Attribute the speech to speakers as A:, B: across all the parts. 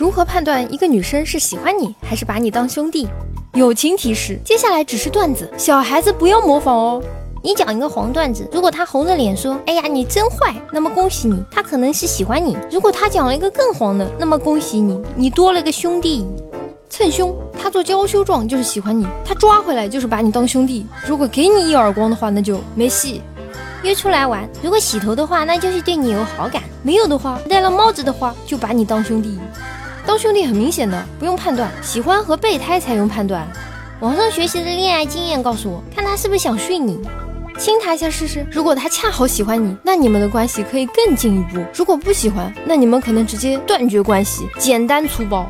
A: 如何判断一个女生是喜欢你还是把你当兄弟？友情提示：接下来只是段子，小孩子不要模仿哦。
B: 你讲一个黄段子，如果他红着脸说：“哎呀，你真坏”，那么恭喜你，他可能是喜欢你。如果他讲了一个更黄的，那么恭喜你，你多了个兄弟。
A: 蹭胸，他做娇羞状就是喜欢你，他抓回来就是把你当兄弟。如果给你一耳光的话，那就没戏。
B: 约出来玩，如果洗头的话，那就是对你有好感；没有的话，戴了帽子的话，就把你当兄弟。
A: 当兄弟很明显的，不用判断，喜欢和备胎才用判断。
B: 网上学习的恋爱经验告诉我，看他是不是想睡你，
A: 亲他一下试试。如果他恰好喜欢你，那你们的关系可以更进一步；如果不喜欢，那你们可能直接断绝关系，简单粗暴。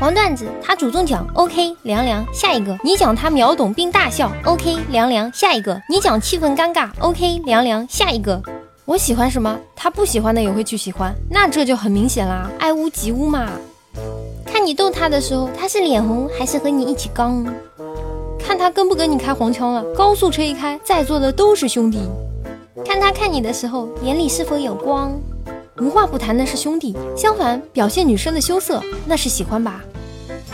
B: 黄段子，他主动讲，OK，凉凉，下一个。你讲他秒懂并大笑，OK，凉凉，下一个。你讲气氛尴尬，OK，凉凉，下一个。
A: 我喜欢什么，他不喜欢的也会去喜欢，那这就很明显啦，爱屋及乌嘛。
B: 你逗他的时候，他是脸红还是和你一起刚？
A: 看他跟不跟你开黄腔了。高速车一开，在座的都是兄弟。
B: 看他看你的时候，眼里是否有光？
A: 无话不谈的是兄弟，相反，表现女生的羞涩，那是喜欢吧？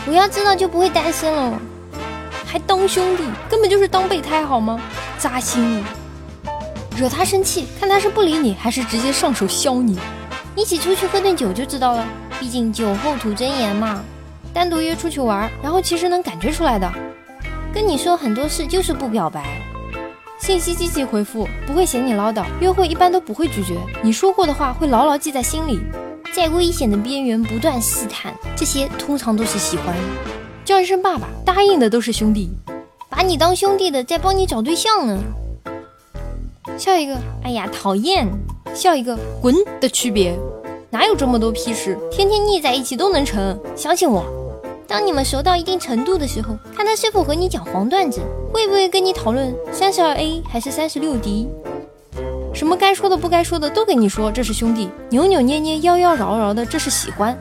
B: 我要知道就不会单身了。
A: 还当兄弟，根本就是当备胎好吗？扎心！惹他生气，看他是不理你，还是直接上手削你？
B: 一起出去喝顿酒就知道了。毕竟酒后吐真言嘛，
A: 单独约出去玩，然后其实能感觉出来的。
B: 跟你说很多事就是不表白，
A: 信息积极回复，不会嫌你唠叨，约会一般都不会拒绝，你说过的话会牢牢记在心里，
B: 在危险的边缘不断试探，这些通常都是喜欢。
A: 叫一声爸爸，答应的都是兄弟，
B: 把你当兄弟的在帮你找对象呢。
A: 笑一个，
B: 哎呀讨厌，
A: 笑一个，滚的区别。哪有这么多屁事？天天腻在一起都能成，相信我。
B: 当你们熟到一定程度的时候，看他是否和你讲黄段子，会不会跟你讨论三十二 A 还是三十六 D，
A: 什么该说的不该说的都跟你说，这是兄弟。扭扭捏捏、妖妖娆娆的，这是喜欢。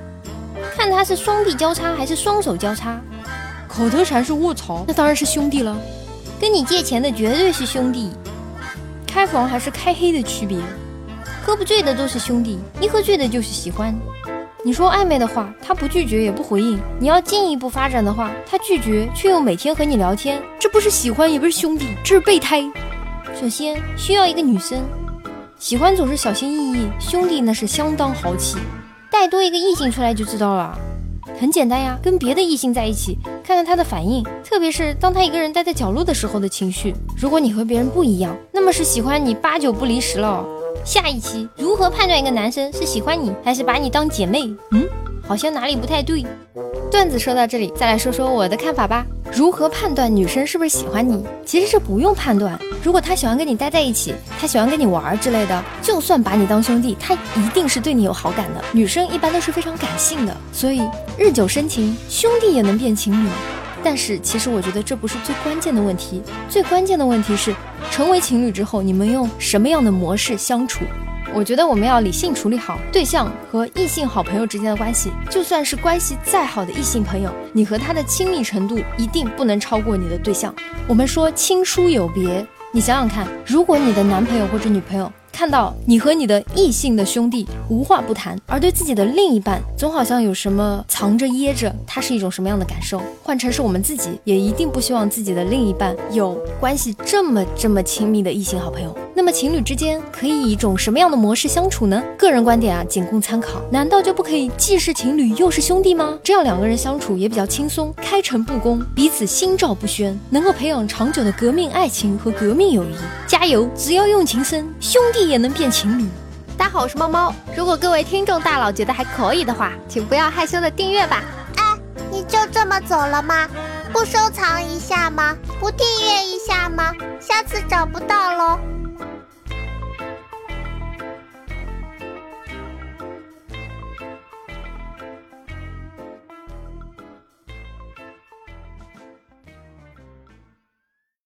B: 看他是双臂交叉还是双手交叉，
A: 口头禅是卧槽，那当然是兄弟了。
B: 跟你借钱的绝对是兄弟，
A: 开房还是开黑的区别。
B: 喝不醉的都是兄弟，一喝醉的就是喜欢。
A: 你说暧昧的话，他不拒绝也不回应；你要进一步发展的话，他拒绝却又每天和你聊天，这不是喜欢，也不是兄弟，这是备胎。
B: 首先需要一个女生，
A: 喜欢总是小心翼翼，兄弟那是相当豪气。
B: 带多一个异性出来就知道了，
A: 很简单呀，跟别的异性在一起，看看他的反应，特别是当他一个人待在角落的时候的情绪。如果你和别人不一样，那么是喜欢你八九不离十了。
B: 下一期如何判断一个男生是喜欢你还是把你当姐妹？嗯，好像哪里不太对。
A: 段子说到这里，再来说说我的看法吧。如何判断女生是不是喜欢你？其实这不用判断。如果她喜欢跟你待在一起，她喜欢跟你玩之类的，就算把你当兄弟，她一定是对你有好感的。女生一般都是非常感性的，所以日久生情，兄弟也能变情侣。但是其实我觉得这不是最关键的问题，最关键的问题是，成为情侣之后，你们用什么样的模式相处？我觉得我们要理性处理好对象和异性好朋友之间的关系。就算是关系再好的异性朋友，你和他的亲密程度一定不能超过你的对象。我们说亲疏有别，你想想看，如果你的男朋友或者女朋友。看到你和你的异性的兄弟无话不谈，而对自己的另一半总好像有什么藏着掖着，他是一种什么样的感受？换成是我们自己，也一定不希望自己的另一半有关系这么这么亲密的异性好朋友。那么情侣之间可以以一种什么样的模式相处呢？个人观点啊，仅供参考。难道就不可以既是情侣又是兄弟吗？这样两个人相处也比较轻松，开诚布公，彼此心照不宣，能够培养长久的革命爱情和革命友谊。加油！只要用情深，兄弟。也能变情侣。
C: 大家好，我是猫猫。如果各位听众大佬觉得还可以的话，请不要害羞的订阅吧。
D: 哎，你就这么走了吗？不收藏一下吗？不订阅一下吗？下次找不到喽。